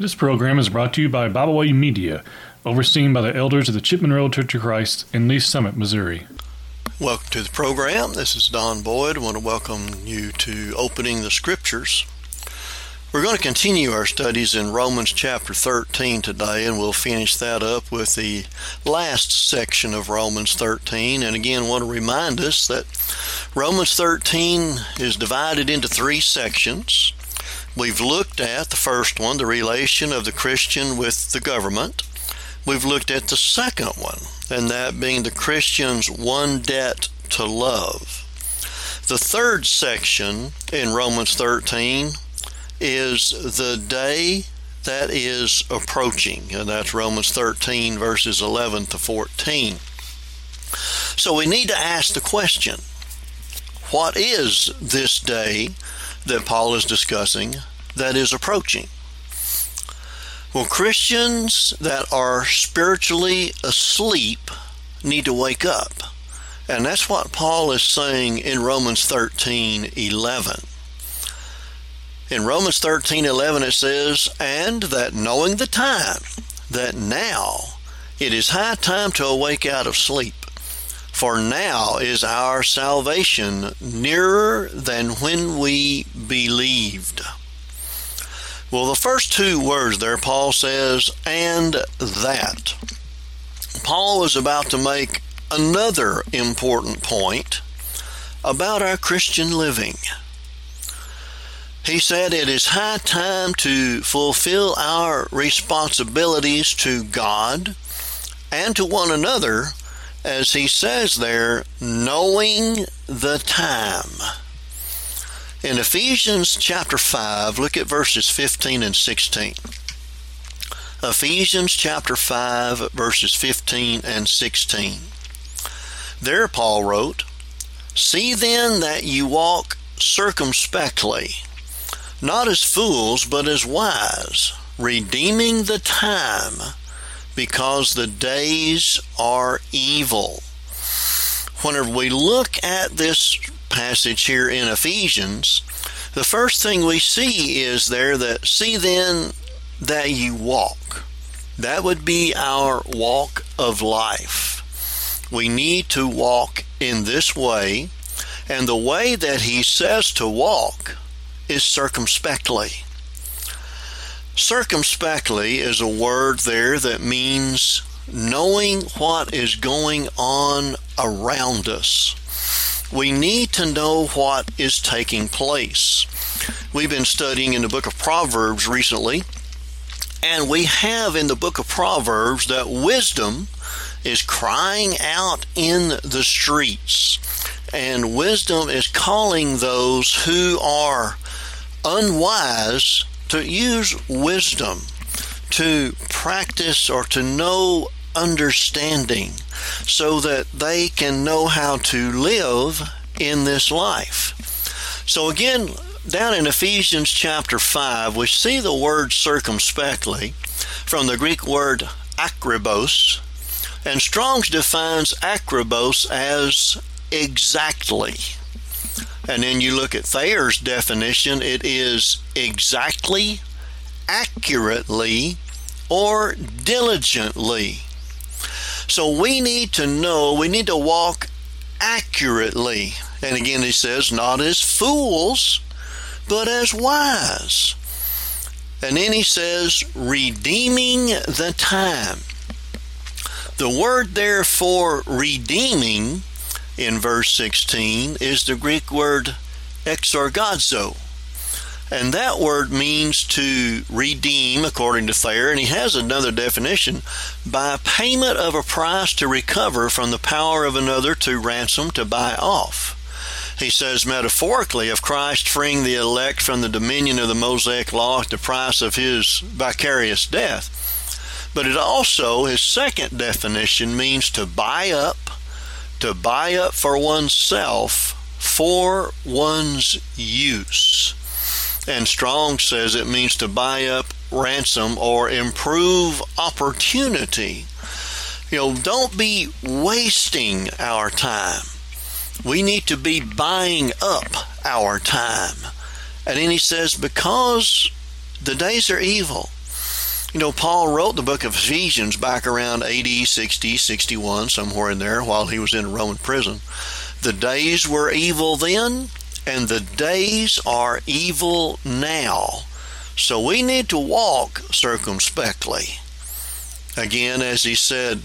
This program is brought to you by Bible Way Media, overseen by the elders of the Chipman Road Church of Christ in Lee's Summit, Missouri. Welcome to the program. This is Don Boyd. I want to welcome you to Opening the Scriptures. We're going to continue our studies in Romans chapter 13 today, and we'll finish that up with the last section of Romans 13. And again, I want to remind us that Romans 13 is divided into three sections. We've looked at the first one, the relation of the Christian with the government. We've looked at the second one, and that being the Christian's one debt to love. The third section in Romans 13 is the day that is approaching, and that's Romans 13, verses 11 to 14. So we need to ask the question what is this day that Paul is discussing that is approaching. Well, Christians that are spiritually asleep need to wake up. And that's what Paul is saying in Romans 13 11. In Romans 13 11, it says, And that knowing the time, that now it is high time to awake out of sleep. For now is our salvation nearer than when we believed. Well, the first two words there, Paul says, and that. Paul is about to make another important point about our Christian living. He said it is high time to fulfill our responsibilities to God and to one another as he says there, knowing the time. In Ephesians chapter 5, look at verses 15 and 16. Ephesians chapter 5, verses 15 and 16. There Paul wrote, See then that you walk circumspectly, not as fools, but as wise, redeeming the time because the days are evil. Whenever we look at this passage here in Ephesians, the first thing we see is there that see then that you walk. That would be our walk of life. We need to walk in this way, and the way that he says to walk is circumspectly. Circumspectly is a word there that means knowing what is going on around us. We need to know what is taking place. We've been studying in the book of Proverbs recently, and we have in the book of Proverbs that wisdom is crying out in the streets, and wisdom is calling those who are unwise to use wisdom to practice or to know understanding so that they can know how to live in this life. So, again, down in Ephesians chapter 5, we see the word circumspectly from the Greek word akribos, and Strong's defines akribos as exactly. And then you look at Thayer's definition, it is exactly, accurately, or diligently. So we need to know, we need to walk accurately. And again, he says, not as fools, but as wise. And then he says, redeeming the time. The word there for redeeming in verse 16 is the Greek word exagorazo. And that word means to redeem, according to Thayer, and he has another definition by payment of a price to recover from the power of another to ransom to buy off. He says metaphorically of Christ freeing the elect from the dominion of the Mosaic law at the price of his vicarious death. But it also, his second definition, means to buy up, to buy up for oneself for one's use. And Strong says it means to buy up, ransom, or improve opportunity. You know, don't be wasting our time. We need to be buying up our time. And then he says, because the days are evil. You know, Paul wrote the book of Ephesians back around AD 60, 61, somewhere in there, while he was in a Roman prison. The days were evil then, and the days are evil now. So we need to walk circumspectly. Again, as he said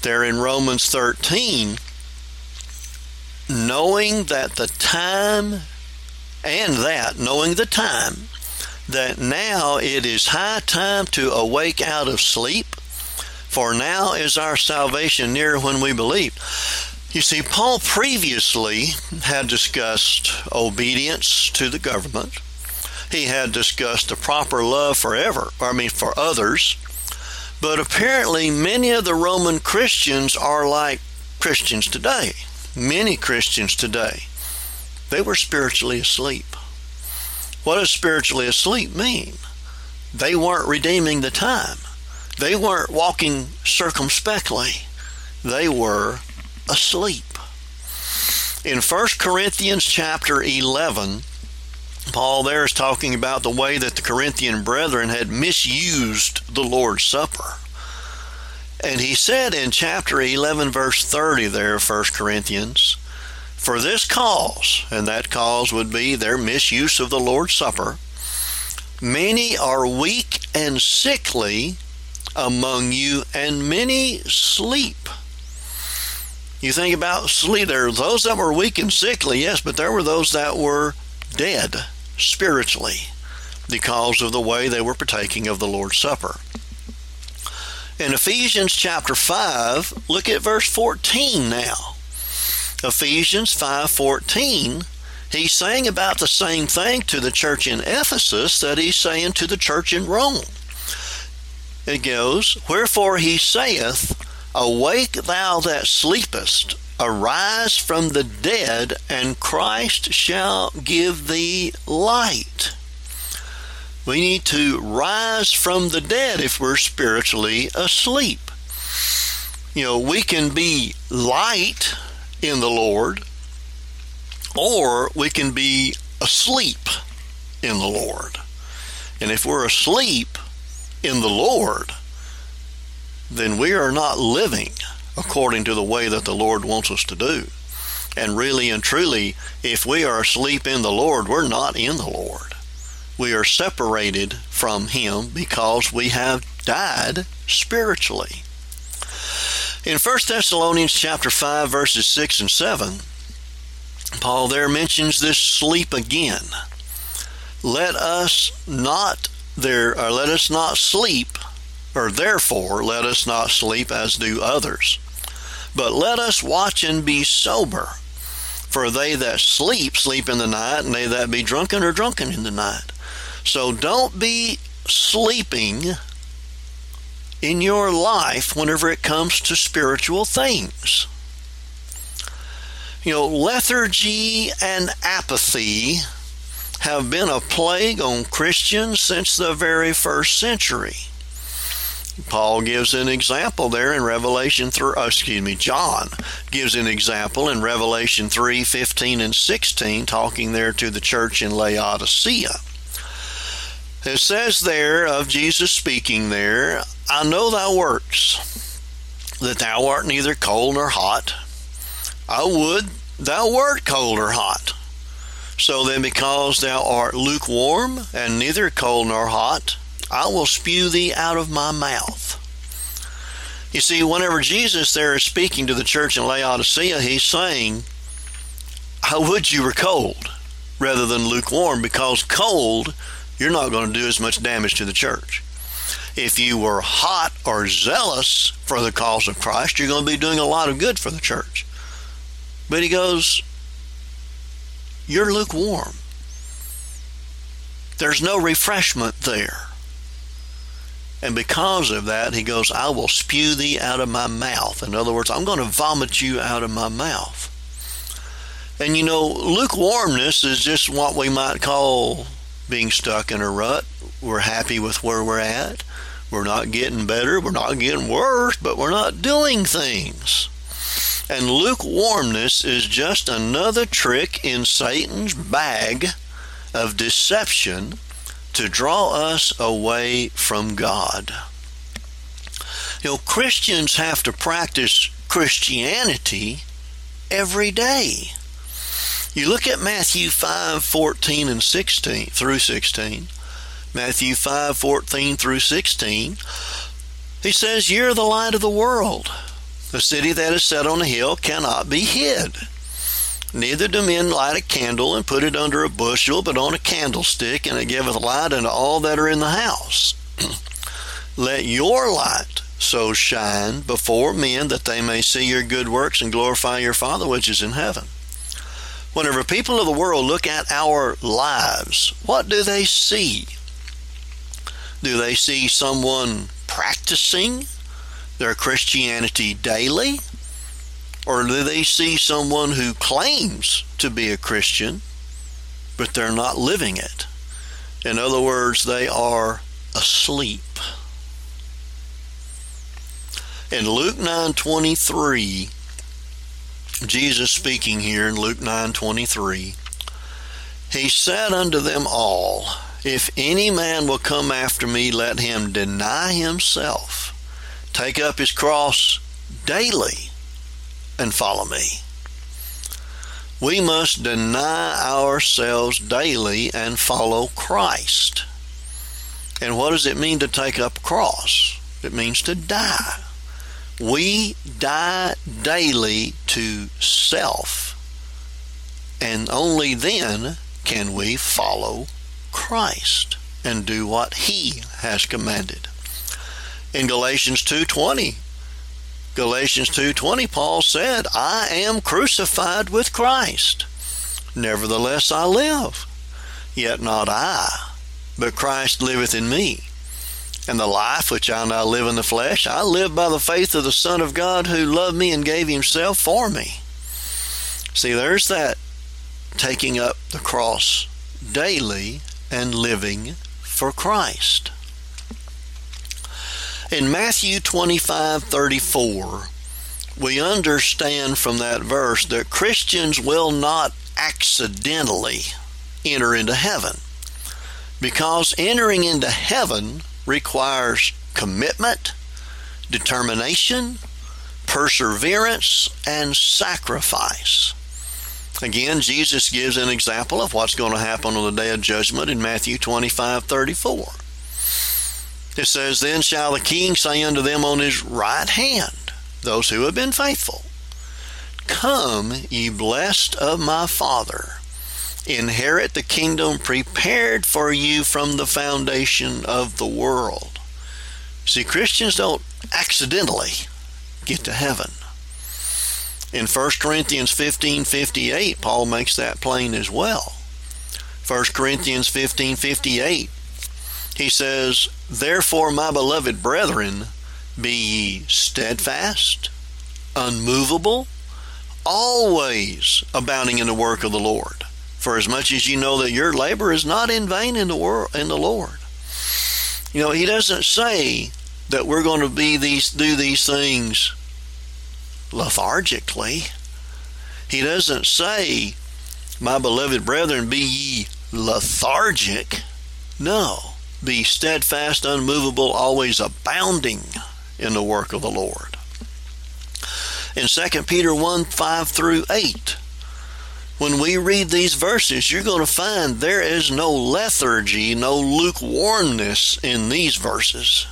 there in Romans 13, knowing that the time, and that, knowing the time, that now it is high time to awake out of sleep, for now is our salvation near when we believe. You see, Paul previously had discussed obedience to the government. He had discussed the proper love forever, I mean for others. But apparently many of the Roman Christians are like Christians today. Many Christians today. They were spiritually asleep. What does spiritually asleep mean? They weren't redeeming the time. They weren't walking circumspectly. They were asleep. In 1 Corinthians chapter 11, Paul there is talking about the way that the Corinthian brethren had misused the Lord's Supper. And he said in chapter 11, verse 30 there, 1 Corinthians, for this cause, and that cause would be their misuse of the Lord's Supper, many are weak and sickly among you, and many sleep. You think about sleep, there are those that were weak and sickly, yes, but there were those that were dead spiritually because of the way they were partaking of the Lord's Supper. In Ephesians chapter 5, look at verse 14 now. Ephesians 5:14, he's saying about the same thing to the church in Ephesus that he's saying to the church in Rome. It goes, Wherefore he saith, Awake thou that sleepest, arise from the dead, and Christ shall give thee light. We need to rise from the dead if we're spiritually asleep. You know, we can be light in the Lord, or we can be asleep in the Lord. And if we're asleep in the Lord, then we are not living according to the way that the Lord wants us to do. And really and truly, if we are asleep in the Lord, we're not in the Lord. We are separated from Him because we have died spiritually. In 1 Thessalonians chapter 5 verses 6 and 7, Paul there mentions this sleep again. Let us not there or let us not sleep or therefore let us not sleep as do others. But let us watch and be sober. For they that sleep, sleep in the night, and they that be drunken are drunken in the night. So don't be sleeping in your life whenever it comes to spiritual things. You know, lethargy and apathy have been a plague on Christians since the very first century. Paul gives an example there in Revelation 3, uh, excuse me, John gives an example in Revelation 3 15 and 16, talking there to the church in Laodicea. It says there of Jesus speaking there, I know thy works, that thou art neither cold nor hot. I would thou wert cold or hot. So then, because thou art lukewarm and neither cold nor hot, I will spew thee out of my mouth. You see, whenever Jesus there is speaking to the church in Laodicea, he's saying, I would you were cold rather than lukewarm, because cold, you're not going to do as much damage to the church if you were hot or zealous for the cause of Christ, you're going to be doing a lot of good for the church. But he goes, You're lukewarm. There's no refreshment there. And because of that, he goes, I will spew thee out of my mouth. In other words, I'm going to vomit you out of my mouth. And you know, lukewarmness is just what we might call being stuck in a rut. We're happy with where we're at. We're not getting better, we're not getting worse, but we're not doing things. And lukewarmness is just another trick in Satan's bag of deception to draw us away from God. You know, Christians have to practice Christianity every day. You look at Matthew 5 14 and 16 through 16. Matthew 5 14 through 16. He says, You're the light of the world. The city that is set on a hill cannot be hid. Neither do men light a candle and put it under a bushel, but on a candlestick, and it giveth light unto all that are in the house. Let your light so shine before men that they may see your good works and glorify your Father which is in heaven. Whenever people of the world look at our lives, what do they see? Do they see someone practicing their Christianity daily? Or do they see someone who claims to be a Christian, but they're not living it? In other words, they are asleep. In Luke 9:23, Jesus speaking here in Luke 9:23, he said unto them all, if any man will come after me, let him deny himself, take up his cross daily, and follow me. We must deny ourselves daily and follow Christ. And what does it mean to take up cross? It means to die. We die daily to self, and only then can we follow Christ and do what he has commanded. In Galatians 2:20, Galatians 2:20 Paul said, "I am crucified with Christ. Nevertheless I live, yet not I, but Christ liveth in me." And the life which I now live in the flesh, I live by the faith of the Son of God who loved me and gave himself for me. See, there's that taking up the cross daily and living for Christ. In Matthew 25:34, we understand from that verse that Christians will not accidentally enter into heaven because entering into heaven requires commitment, determination, perseverance, and sacrifice. Again, Jesus gives an example of what's going to happen on the day of judgment in Matthew 25 34. It says, Then shall the king say unto them on his right hand, those who have been faithful, Come, ye blessed of my Father, inherit the kingdom prepared for you from the foundation of the world. See, Christians don't accidentally get to heaven. In 1 Corinthians 15:58, Paul makes that plain as well. 1 Corinthians 15:58, he says, "Therefore, my beloved brethren, be ye steadfast, unmovable, always abounding in the work of the Lord." For as much as you know that your labor is not in vain in the world in the Lord. You know, he doesn't say that we're going to be these do these things lethargically. He doesn't say, My beloved brethren, be ye lethargic. No. Be steadfast, unmovable, always abounding in the work of the Lord. In 2 Peter 1 5 through 8, when we read these verses, you're going to find there is no lethargy, no lukewarmness in these verses.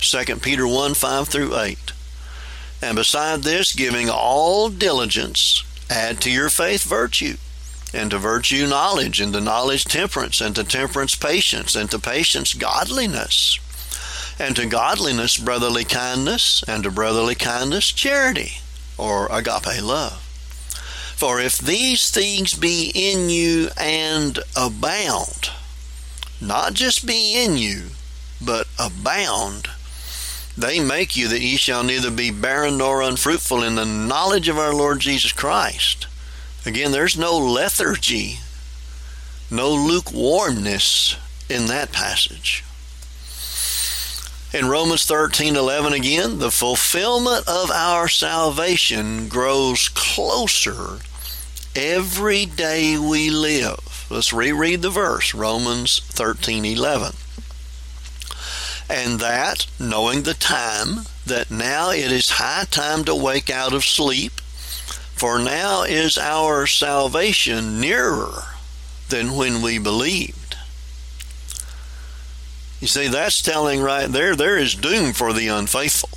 2 Peter 1 5 through 8. And beside this, giving all diligence, add to your faith virtue, and to virtue knowledge, and to knowledge temperance, and to temperance patience, and to patience godliness, and to godliness brotherly kindness, and to brotherly kindness charity, or agape love. For if these things be in you and abound, not just be in you, but abound, they make you that ye shall neither be barren nor unfruitful in the knowledge of our Lord Jesus Christ. Again, there's no lethargy, no lukewarmness in that passage. In Romans 13:11 again, the fulfillment of our salvation grows closer every day we live. Let's reread the verse, Romans 13:11. And that, knowing the time, that now it is high time to wake out of sleep, for now is our salvation nearer than when we believed. You see, that's telling right there, there is doom for the unfaithful.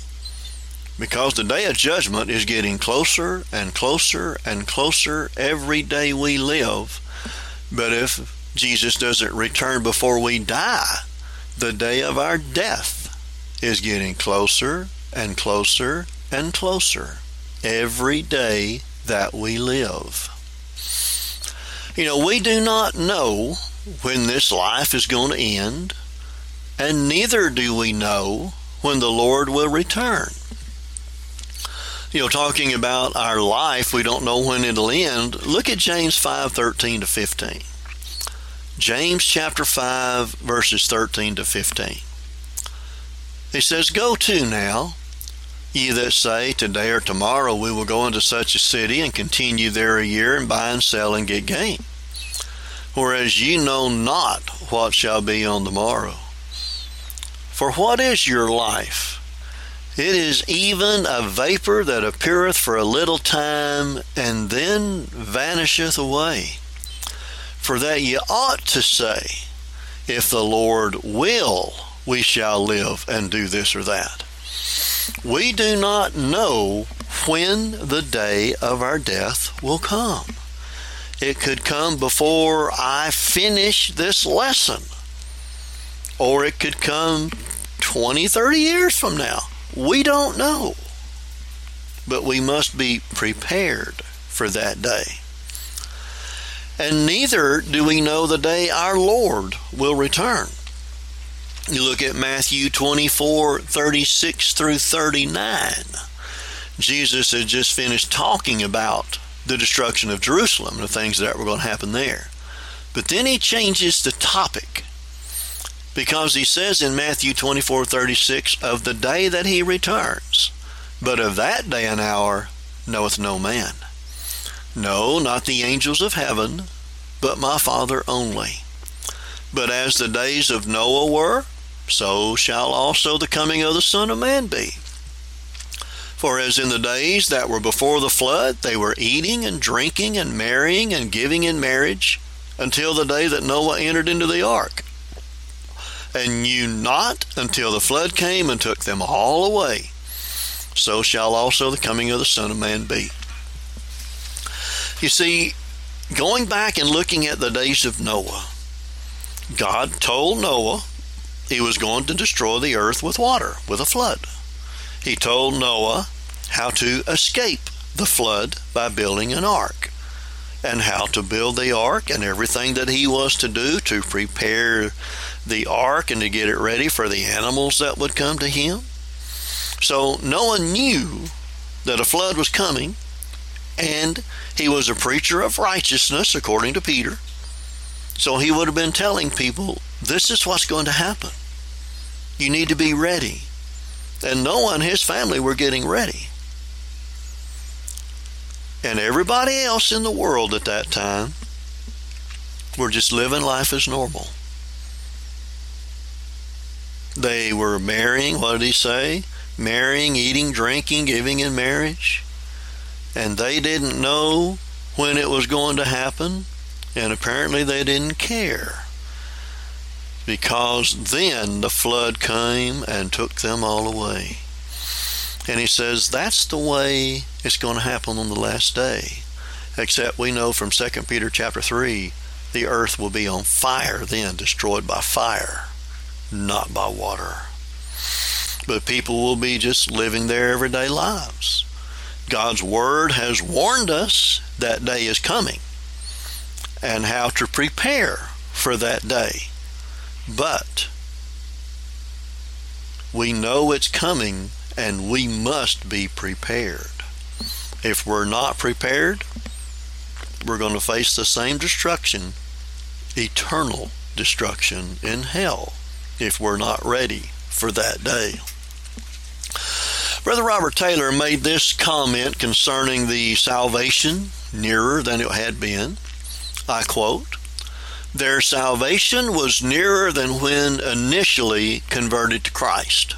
Because the day of judgment is getting closer and closer and closer every day we live. But if Jesus doesn't return before we die, the day of our death is getting closer and closer and closer every day that we live. You know, we do not know when this life is going to end, and neither do we know when the Lord will return. You know, talking about our life, we don't know when it'll end. Look at James 5 13 to 15. James chapter 5, verses 13 to 15. He says, Go to now, ye that say, Today or tomorrow we will go into such a city and continue there a year and buy and sell and get gain. Whereas ye know not what shall be on the morrow. For what is your life? It is even a vapor that appeareth for a little time and then vanisheth away for that ye ought to say, If the Lord will, we shall live and do this or that. We do not know when the day of our death will come. It could come before I finish this lesson, or it could come 20, 30 years from now. We don't know. But we must be prepared for that day and neither do we know the day our Lord will return. You look at Matthew 24 36 through 39. Jesus had just finished talking about the destruction of Jerusalem and the things that were going to happen there. But then he changes the topic because he says in Matthew 24:36 of the day that he returns, but of that day and hour knoweth no man. No, not the angels of heaven, but my Father only. But as the days of Noah were, so shall also the coming of the Son of Man be. For as in the days that were before the flood, they were eating and drinking and marrying and giving in marriage until the day that Noah entered into the ark, and knew not until the flood came and took them all away. So shall also the coming of the Son of Man be. You see, going back and looking at the days of Noah, God told Noah he was going to destroy the earth with water, with a flood. He told Noah how to escape the flood by building an ark and how to build the ark and everything that he was to do to prepare the ark and to get it ready for the animals that would come to him. So Noah knew that a flood was coming and he was a preacher of righteousness, according to Peter. So he would have been telling people, this is what's going to happen. You need to be ready. And Noah and his family were getting ready. And everybody else in the world at that time were just living life as normal. They were marrying, what did he say? Marrying, eating, drinking, giving in marriage and they didn't know when it was going to happen, and apparently they didn't care. Because then the flood came and took them all away. And he says that's the way it's going to happen on the last day. Except we know from 2 Peter chapter 3, the earth will be on fire then, destroyed by fire, not by water. But people will be just living their everyday lives. God's Word has warned us that day is coming and how to prepare for that day. But we know it's coming and we must be prepared. If we're not prepared, we're going to face the same destruction, eternal destruction in hell, if we're not ready for that day. Brother Robert Taylor made this comment concerning the salvation nearer than it had been. I quote, their salvation was nearer than when initially converted to Christ.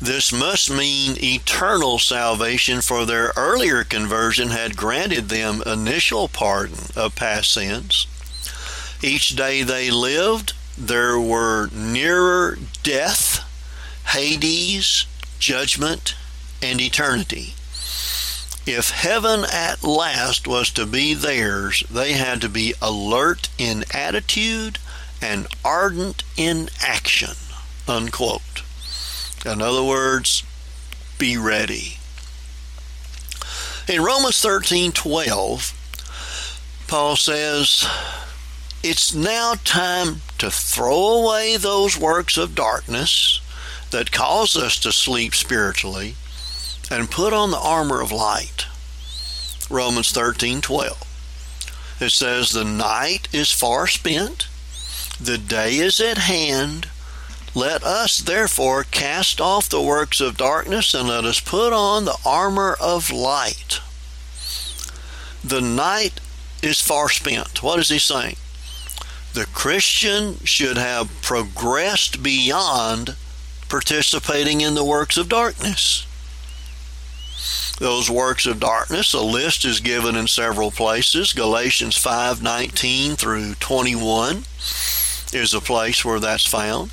This must mean eternal salvation, for their earlier conversion had granted them initial pardon of past sins. Each day they lived, there were nearer death, Hades, judgment, and eternity. If heaven at last was to be theirs, they had to be alert in attitude and ardent in action. Unquote. In other words, be ready. In Romans 13 12, Paul says, It's now time to throw away those works of darkness that cause us to sleep spiritually and put on the armor of light. Romans 13:12. It says the night is far spent, the day is at hand. Let us therefore cast off the works of darkness and let us put on the armor of light. The night is far spent. What is he saying? The Christian should have progressed beyond participating in the works of darkness those works of darkness. A list is given in several places. Galatians 5:19 through 21 is a place where that's found.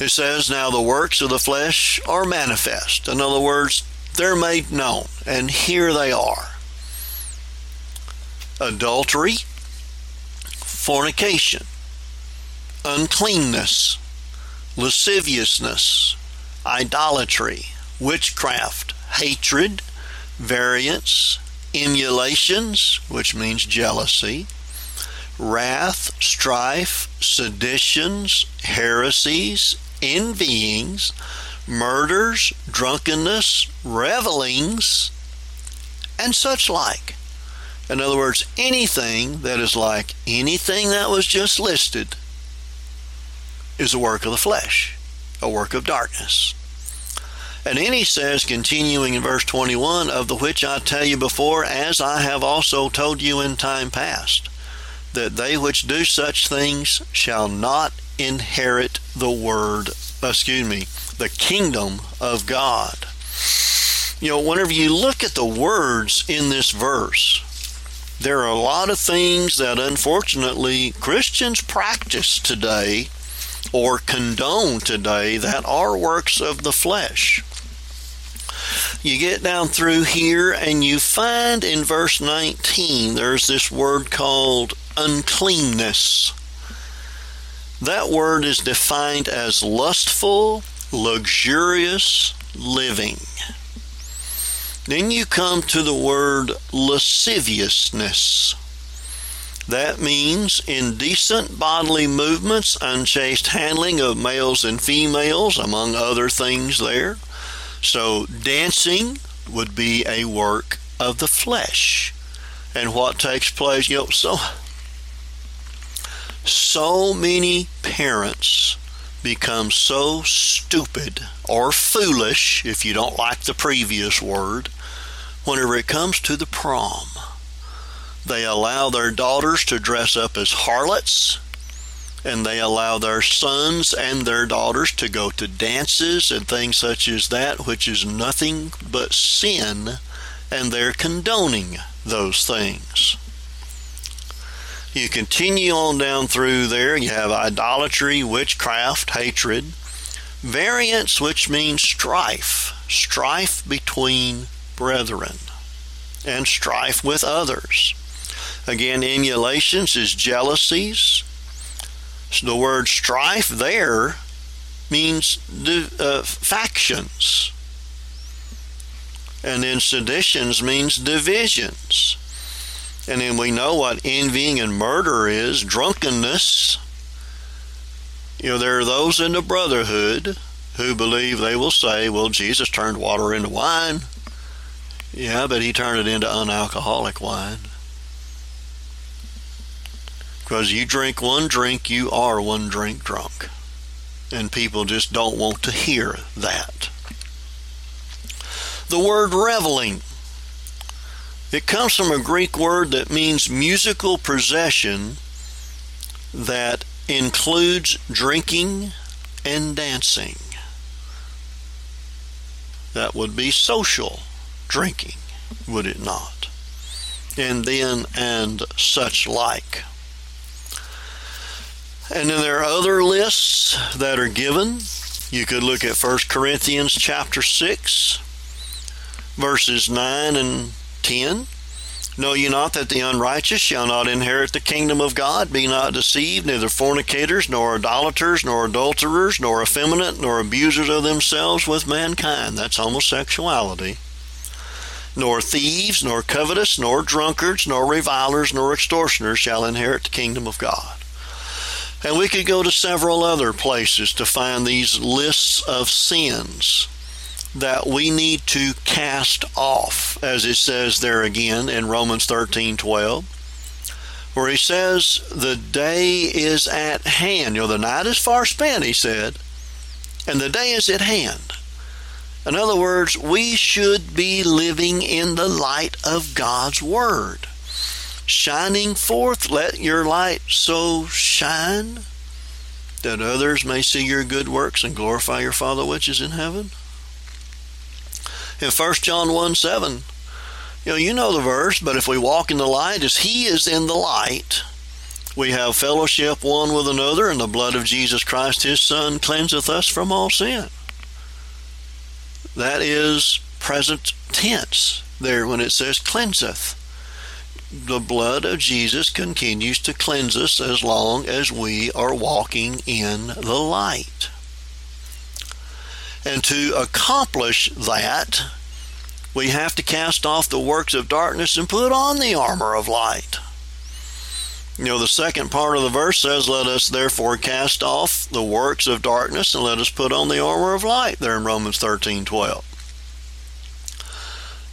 It says, Now the works of the flesh are manifest. In other words, they're made known, and here they are adultery, fornication, uncleanness, lasciviousness, idolatry, witchcraft, hatred, variance, emulations, which means jealousy, wrath, strife, seditions, heresies, envyings, murders, drunkenness, revelings, and such like. In other words, anything that is like anything that was just listed is a work of the flesh, a work of darkness. And then he says, continuing in verse 21, of the which I tell you before, as I have also told you in time past, that they which do such things shall not inherit the word, excuse me, the kingdom of God. You know, whenever you look at the words in this verse, there are a lot of things that unfortunately Christians practice today or condone today that are works of the flesh. You get down through here and you find in verse 19 there's this word called uncleanness. That word is defined as lustful, luxurious living. Then you come to the word lasciviousness. That means indecent bodily movements, unchaste handling of males and females, among other things there. So, dancing would be a work of the flesh. And what takes place, you know, so so many parents become so stupid or foolish, if you don't like the previous word, whenever it comes to the prom. They allow their daughters to dress up as harlots and they allow their sons and their daughters to go to dances and things such as that, which is nothing but sin, and they're condoning those things. You continue on down through there, you have idolatry, witchcraft, hatred, variance, which means strife, strife between brethren, and strife with others. Again, emulations is jealousies, so the word strife there means uh, factions. And then seditions means divisions. And then we know what envying and murder is drunkenness. You know, there are those in the brotherhood who believe they will say, well, Jesus turned water into wine. Yeah, but he turned it into unalcoholic wine. Because you drink one drink, you are one drink drunk. And people just don't want to hear that. The word reveling. It comes from a Greek word that means musical possession that includes drinking and dancing. That would be social drinking, would it not? And then, and such like. And then there are other lists that are given. You could look at 1 Corinthians chapter 6, verses 9 and 10. Know ye not that the unrighteous shall not inherit the kingdom of God? Be not deceived, neither fornicators, nor idolaters, nor adulterers, nor effeminate, nor abusers of themselves with mankind. That's homosexuality. Nor thieves, nor covetous, nor drunkards, nor revilers, nor extortioners shall inherit the kingdom of God. And we could go to several other places to find these lists of sins that we need to cast off, as it says there again in Romans 13 12, where he says, The day is at hand. You know, the night is far spent, he said, and the day is at hand. In other words, we should be living in the light of God's Word shining forth. Let your light so shine that others may see your good works and glorify your Father which is in heaven. In 1 John 1 7, you know, you know the verse, but if we walk in the light as He is in the light, we have fellowship one with another, and the blood of Jesus Christ, His Son, cleanseth us from all sin. That is present tense there when it says cleanseth the blood of Jesus continues to cleanse us as long as we are walking in the light. And to accomplish that, we have to cast off the works of darkness and put on the armor of light. You know, the second part of the verse says, Let us therefore cast off the works of darkness and let us put on the armor of light, there in Romans 13 12.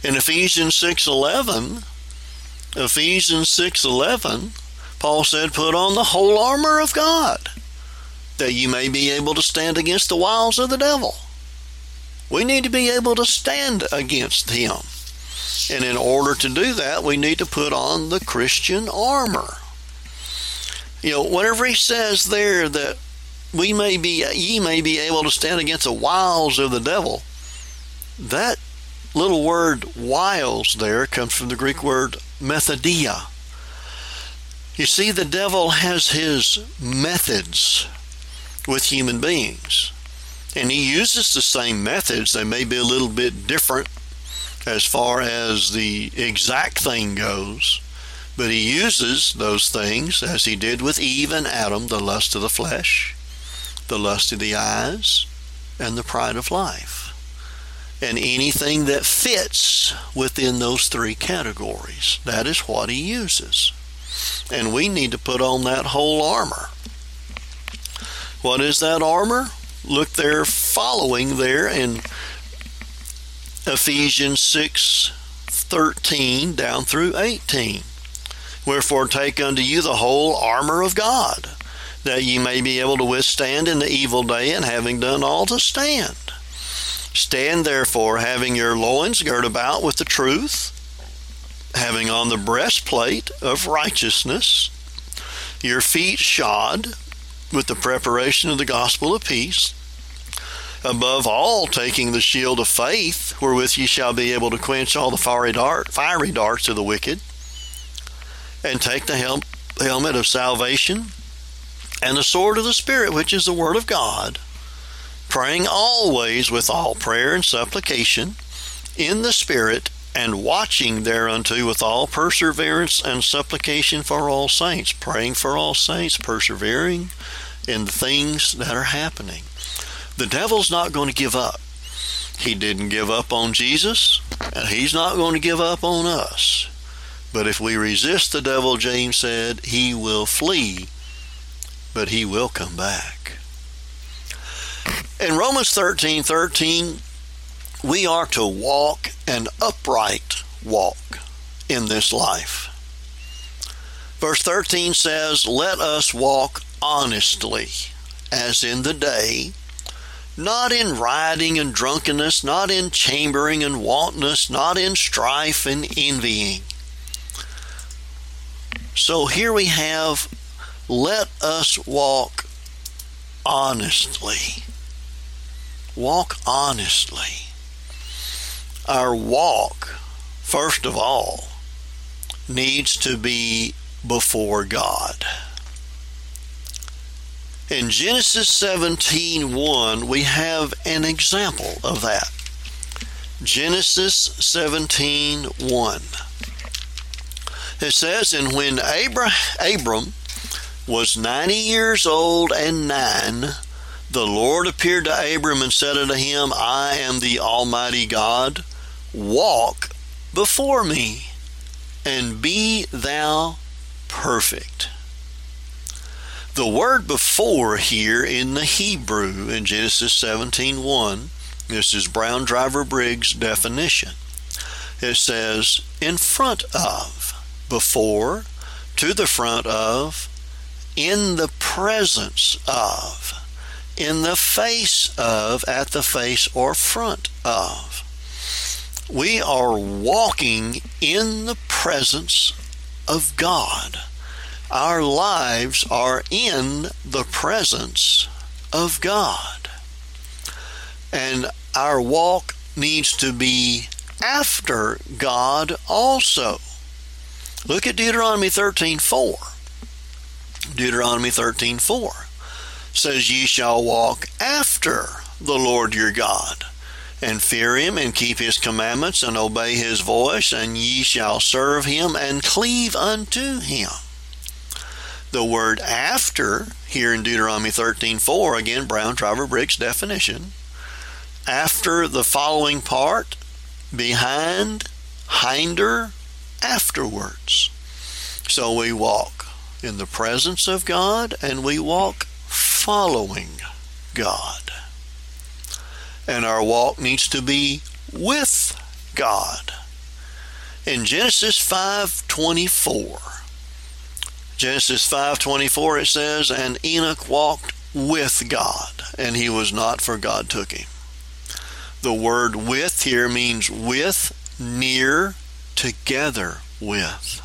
In Ephesians 6 11, Ephesians 6:11, Paul said, "Put on the whole armor of God, that you may be able to stand against the wiles of the devil." We need to be able to stand against him. And in order to do that, we need to put on the Christian armor. You know, whatever he says there that we may be ye may be able to stand against the wiles of the devil, that little word wiles there comes from the Greek word methodia. You see, the devil has his methods with human beings. And he uses the same methods. They may be a little bit different as far as the exact thing goes. But he uses those things as he did with Eve and Adam the lust of the flesh, the lust of the eyes, and the pride of life and anything that fits within those three categories. That is what he uses. And we need to put on that whole armor. What is that armor? Look there, following there in Ephesians 6 13 down through 18. Wherefore take unto you the whole armor of God, that ye may be able to withstand in the evil day, and having done all to stand. Stand therefore, having your loins girt about with the truth, having on the breastplate of righteousness, your feet shod with the preparation of the gospel of peace. Above all, taking the shield of faith, wherewith ye shall be able to quench all the fiery, dart, fiery darts of the wicked, and take the hel- helmet of salvation and the sword of the Spirit, which is the Word of God praying always with all prayer and supplication in the Spirit, and watching thereunto with all perseverance and supplication for all saints, praying for all saints, persevering in the things that are happening. The devil's not going to give up. He didn't give up on Jesus, and he's not going to give up on us. But if we resist the devil, James said, he will flee, but he will come back. In Romans 13 13, we are to walk an upright walk in this life. Verse 13 says, Let us walk honestly, as in the day, not in rioting and drunkenness, not in chambering and wantonness, not in strife and envying. So here we have let us walk honestly. Walk honestly. Our walk, first of all, needs to be before God. In Genesis 17:1 we have an example of that. Genesis 17:1. It says, "And when Abra- Abram was 90 years old and 9, the Lord appeared to Abram and said unto him, I am the Almighty God. Walk before me and be thou perfect." The word before here in the Hebrew in Genesis 17:1, this is Brown Driver Briggs definition. It says in front of, before, to the front of, in the presence of, in the face of, at the face or front of. We are walking in the presence of God our lives are in the presence of God. And our walk needs to be after God also. Look at Deuteronomy 13:4. Deuteronomy 13:4 says ye shall walk after the Lord your God and fear him and keep his commandments and obey his voice and ye shall serve him and cleave unto him. The word after here in Deuteronomy 13:4 again Brown Driver Briggs definition after the following part behind hinder afterwards. So we walk in the presence of God and we walk following God and our walk needs to be with God in Genesis 5:24 Genesis 5:24 it says and Enoch walked with God and he was not for God took him. The word with here means with, near, together with.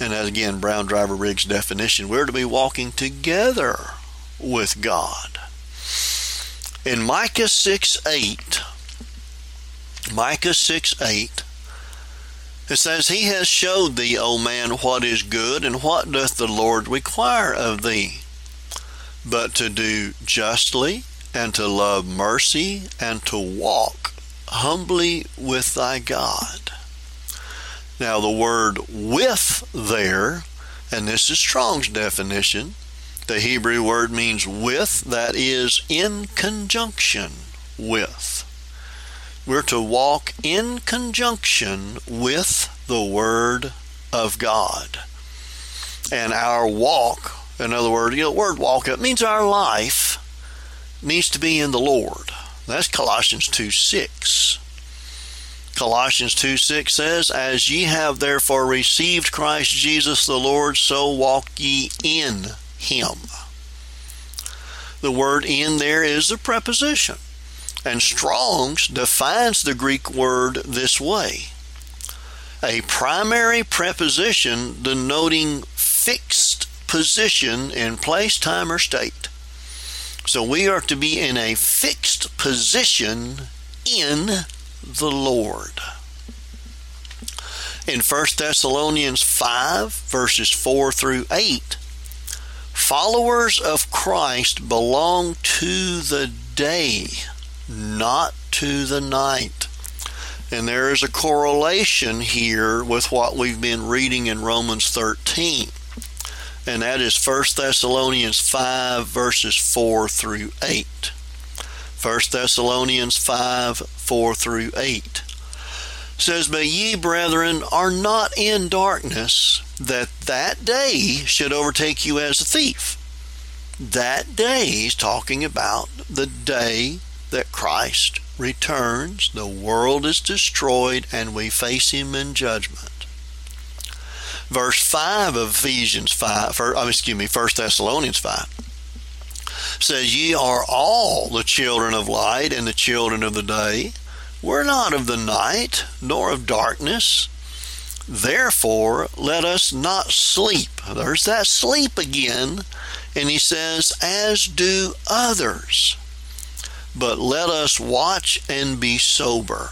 And again Brown Driver Briggs' definition, we're to be walking together with God. In Micah 6 8, Micah 6 8, it says, He has showed thee, O man, what is good, and what doth the Lord require of thee, but to do justly, and to love mercy, and to walk humbly with thy God. Now, the word with there, and this is Strong's definition, the Hebrew word means with, that is, in conjunction with. We're to walk in conjunction with the Word of God. And our walk, in other words, you know, word walk, it means our life needs to be in the Lord. That's Colossians 2 6. Colossians 2 6 says, As ye have therefore received Christ Jesus the Lord, so walk ye in him. The word in there is a preposition. And Strong's defines the Greek word this way a primary preposition denoting fixed position in place, time, or state. So we are to be in a fixed position in the Lord. In 1 Thessalonians 5, verses 4 through 8, followers of Christ belong to the day not to the night. And there is a correlation here with what we've been reading in Romans 13. And that is 1 Thessalonians 5, verses 4 through 8. 1 Thessalonians 5, 4 through 8 says, But ye, brethren, are not in darkness, that that day should overtake you as a thief. That day, he's talking about the day that Christ returns, the world is destroyed, and we face him in judgment. Verse 5 of Ephesians 5, or, oh, excuse me, 1 Thessalonians 5 says, Ye are all the children of light and the children of the day. We're not of the night, nor of darkness. Therefore, let us not sleep. There's that sleep again. And he says, as do others. But let us watch and be sober.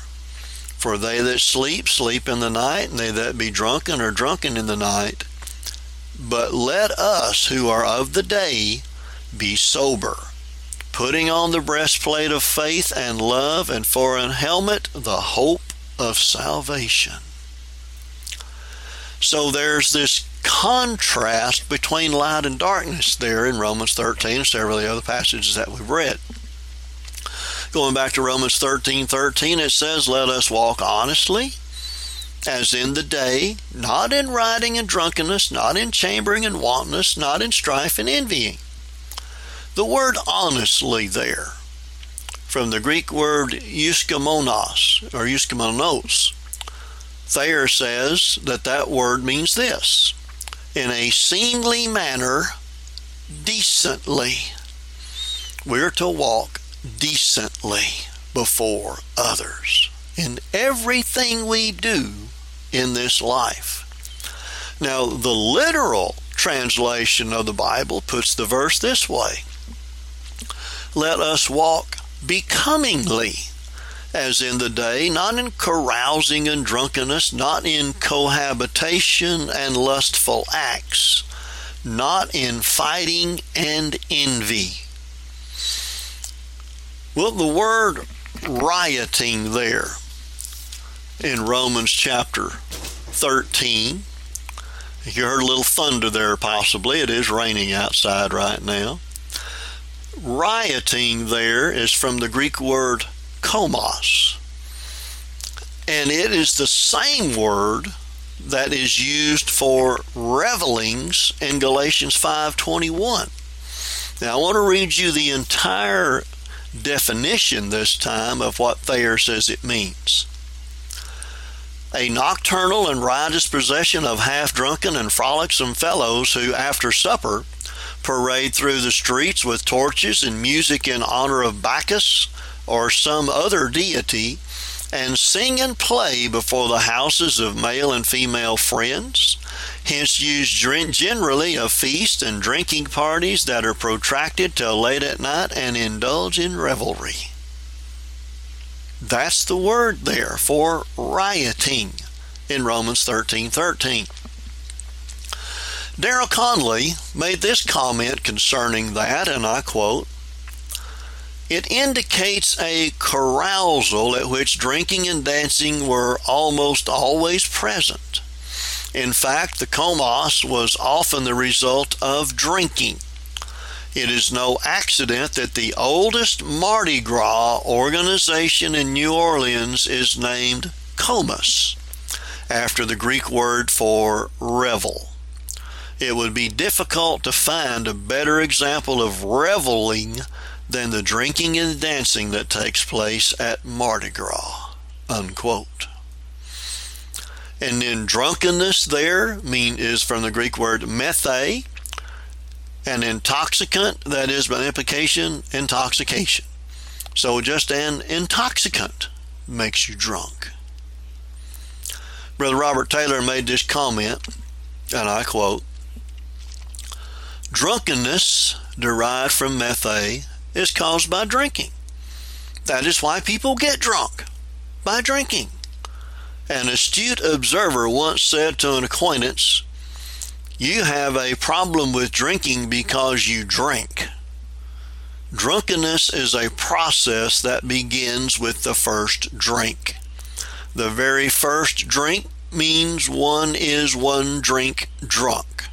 For they that sleep, sleep in the night, and they that be drunken are drunken in the night. But let us who are of the day be sober, putting on the breastplate of faith and love, and for an helmet the hope of salvation. So there's this contrast between light and darkness there in Romans 13 and several of the other passages that we've read. Going back to Romans 13 13, it says, Let us walk honestly, as in the day, not in rioting and drunkenness, not in chambering and wantonness, not in strife and envying. The word honestly there, from the Greek word euskamonos or euskamonos, Thayer says that that word means this in a seemly manner, decently. We're to walk decently before others in everything we do in this life. Now, the literal translation of the Bible puts the verse this way Let us walk becomingly as in the day, not in carousing and drunkenness, not in cohabitation and lustful acts, not in fighting and envy. Well, the word rioting there in Romans chapter 13, you heard a little thunder there, possibly. It is raining outside right now. Rioting there is from the Greek word komos. And it is the same word that is used for revelings in Galatians 5:21. Now I want to read you the entire definition this time of what Thayer says it means. A nocturnal and riotous procession of half drunken and frolicsome fellows who, after supper, parade through the streets with torches and music in honor of Bacchus or some other deity and sing and play before the houses of male and female friends, hence use generally of feast and drinking parties that are protracted till late at night and indulge in revelry. That's the word there for rioting in Romans 13 13. Darrell Conley made this comment concerning that, and I quote, it indicates a carousal at which drinking and dancing were almost always present. In fact, the komos was often the result of drinking. It is no accident that the oldest Mardi Gras organization in New Orleans is named Comus, after the Greek word for revel. It would be difficult to find a better example of reveling than the drinking and dancing that takes place at Mardi Gras. Unquote. And then drunkenness there mean is from the Greek word methe, an intoxicant, that is by implication, intoxication. So just an intoxicant makes you drunk. Brother Robert Taylor made this comment, and I quote Drunkenness derived from methe is caused by drinking. That is why people get drunk by drinking. An astute observer once said to an acquaintance, You have a problem with drinking because you drink. Drunkenness is a process that begins with the first drink. The very first drink means one is one drink drunk.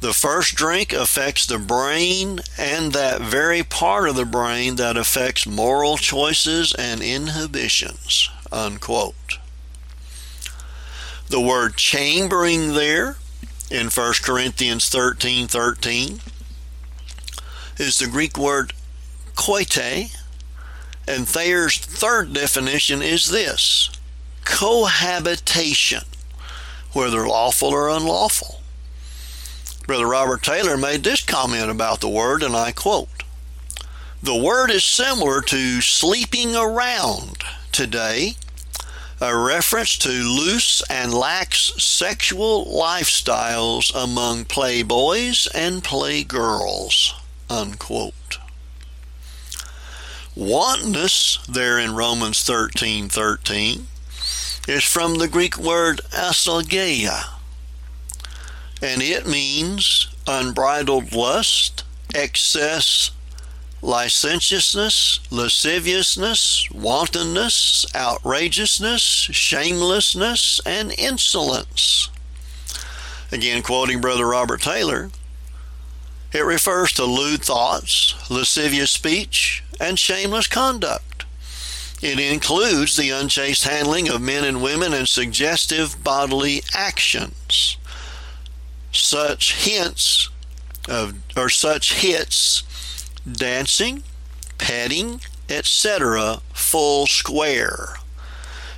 The first drink affects the brain and that very part of the brain that affects moral choices and inhibitions. Unquote. The word chambering there in 1 Corinthians 13 13 is the Greek word koite, and Thayer's third definition is this cohabitation, whether lawful or unlawful. Brother Robert Taylor made this comment about the word, and I quote The word is similar to sleeping around today, a reference to loose and lax sexual lifestyles among playboys and playgirls. Unquote. Wantonness, there in Romans 13 13, is from the Greek word aselgeia, and it means unbridled lust, excess, licentiousness, lasciviousness, wantonness, outrageousness, shamelessness, and insolence. Again, quoting Brother Robert Taylor, it refers to lewd thoughts, lascivious speech, and shameless conduct. It includes the unchaste handling of men and women and suggestive bodily actions. Such hints of or such hits dancing, petting, etc., full square.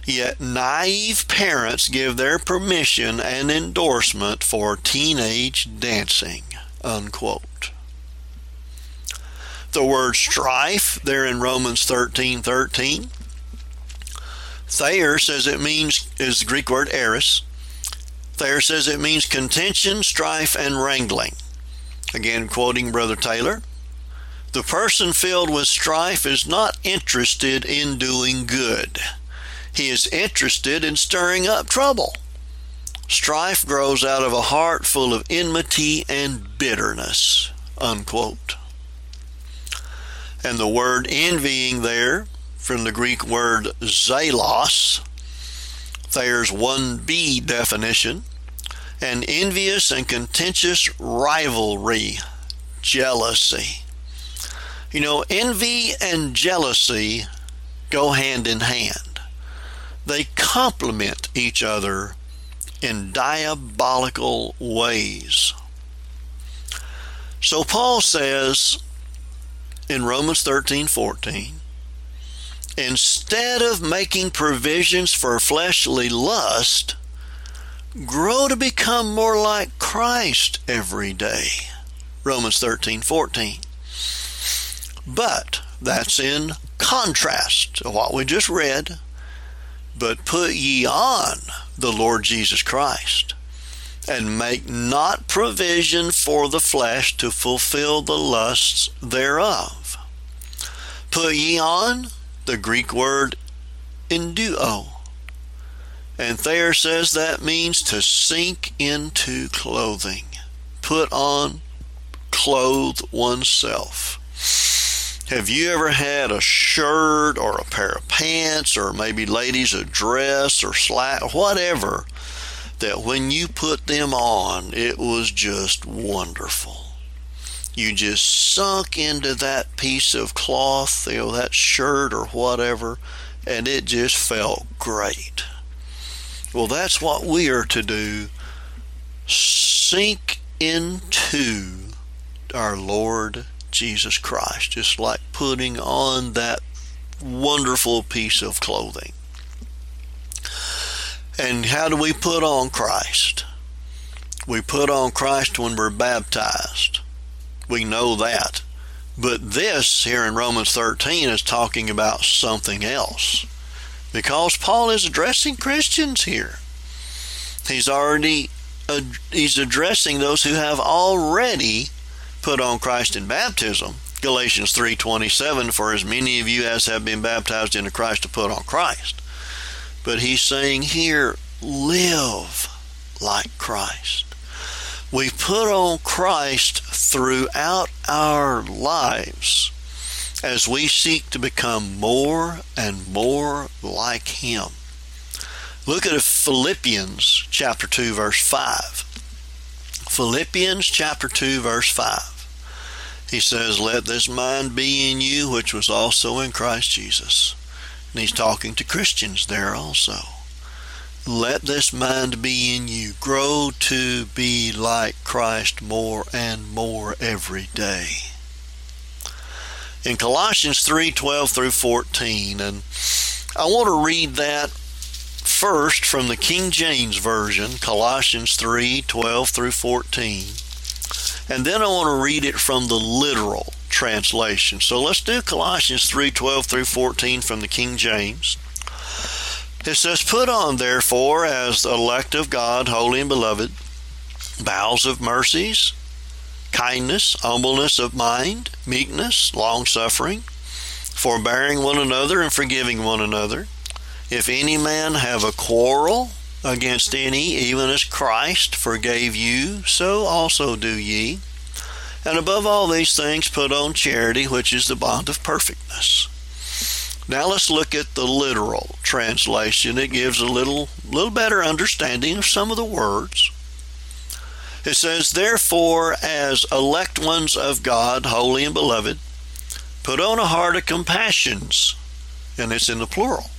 Yet naive parents give their permission and endorsement for teenage dancing. Unquote. The word strife there in Romans 13 13. Thayer says it means is the Greek word eris. Thayer says it means contention, strife, and wrangling. Again, quoting Brother Taylor, the person filled with strife is not interested in doing good. He is interested in stirring up trouble. Strife grows out of a heart full of enmity and bitterness. Unquote. And the word envying there, from the Greek word zelos, there's 1b definition, an envious and contentious rivalry, jealousy. You know, envy and jealousy go hand in hand. They complement each other in diabolical ways. So Paul says in Romans 13 14, instead of making provisions for fleshly lust, grow to become more like Christ every day. Romans 13 14. But that's in contrast to what we just read. But put ye on the Lord Jesus Christ, and make not provision for the flesh to fulfill the lusts thereof. Put ye on the Greek word enduo. And Thayer says that means to sink into clothing, put on, clothe oneself. Have you ever had a shirt or a pair of pants or maybe ladies a dress or slack, whatever, that when you put them on, it was just wonderful. You just sunk into that piece of cloth, you know, that shirt or whatever, and it just felt great. Well, that's what we are to do. Sink into our Lord Jesus Christ, just like putting on that wonderful piece of clothing. And how do we put on Christ? We put on Christ when we're baptized. We know that. But this here in Romans 13 is talking about something else. Because Paul is addressing Christians here. He's already he's addressing those who have already put on Christ in baptism. Galatians 3:27 for as many of you as have been baptized into Christ to put on Christ. But he's saying here live like Christ. We put on Christ throughout our lives as we seek to become more and more like him. Look at Philippians chapter 2 verse 5. Philippians chapter 2 verse 5. He says, Let this mind be in you, which was also in Christ Jesus. And he's talking to Christians there also. Let this mind be in you. Grow to be like Christ more and more every day. In Colossians 3 12 through 14, and I want to read that first from the King James Version, Colossians 3 12 through 14. And then I want to read it from the literal translation. So let's do Colossians 3:12 through 14 from the King James. It says, Put on, therefore, as the elect of God, holy and beloved, bowels of mercies, kindness, humbleness of mind, meekness, long suffering, forbearing one another and forgiving one another. If any man have a quarrel against any, even as Christ forgave you, so also do ye. And above all these things, put on charity, which is the bond of perfectness. Now let's look at the literal translation. It gives a little, little better understanding of some of the words. It says, Therefore, as elect ones of God, holy and beloved, put on a heart of compassions, and it's in the plural,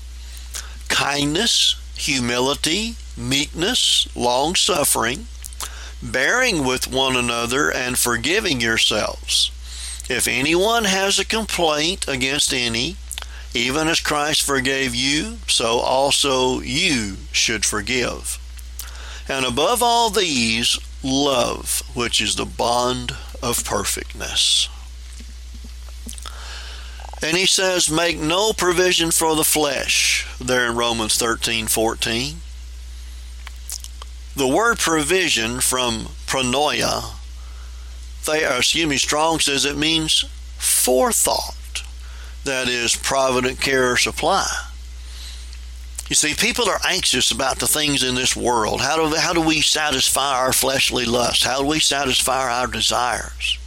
kindness, humility, meekness, long suffering, bearing with one another, and forgiving yourselves. If anyone has a complaint against any, even as Christ forgave you, so also you should forgive. And above all these, love, which is the bond of perfectness. And he says, make no provision for the flesh, there in Romans 13 14. The word provision from pronoia, they, excuse me, Strong says it means forethought that is provident care or supply. You see, people are anxious about the things in this world. How do, how do we satisfy our fleshly lust? How do we satisfy our desires?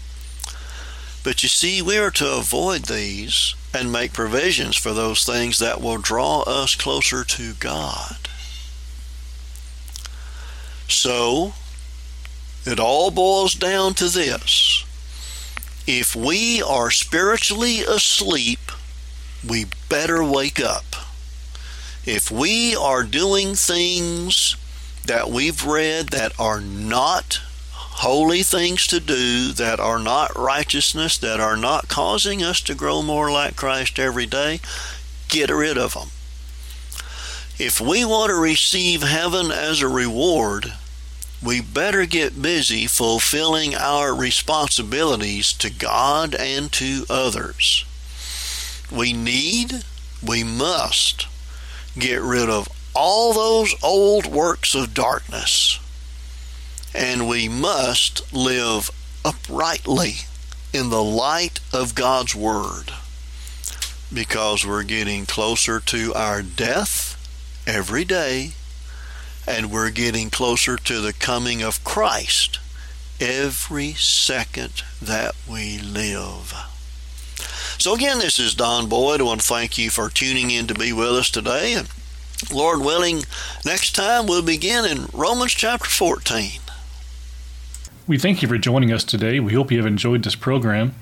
But you see, we are to avoid these and make provisions for those things that will draw us closer to God. So, it all boils down to this if we are spiritually asleep, we better wake up. If we are doing things that we've read that are not holy things to do, that are not righteousness, that are not causing us to grow more like Christ every day, get rid of them. If we want to receive heaven as a reward, we better get busy fulfilling our responsibilities to God and to others. We need, we must get rid of all those old works of darkness. And we must live uprightly in the light of God's Word because we're getting closer to our death every day and we're getting closer to the coming of Christ every second that we live. So, again, this is Don Boyd. I want to thank you for tuning in to be with us today. And Lord willing, next time we'll begin in Romans chapter 14. We thank you for joining us today. We hope you have enjoyed this program.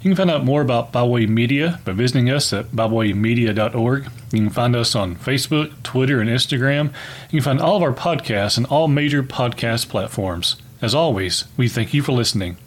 You can find out more about Byway Media by visiting us at bywaymedia.org. You can find us on Facebook, Twitter, and Instagram. You can find all of our podcasts on all major podcast platforms. As always, we thank you for listening.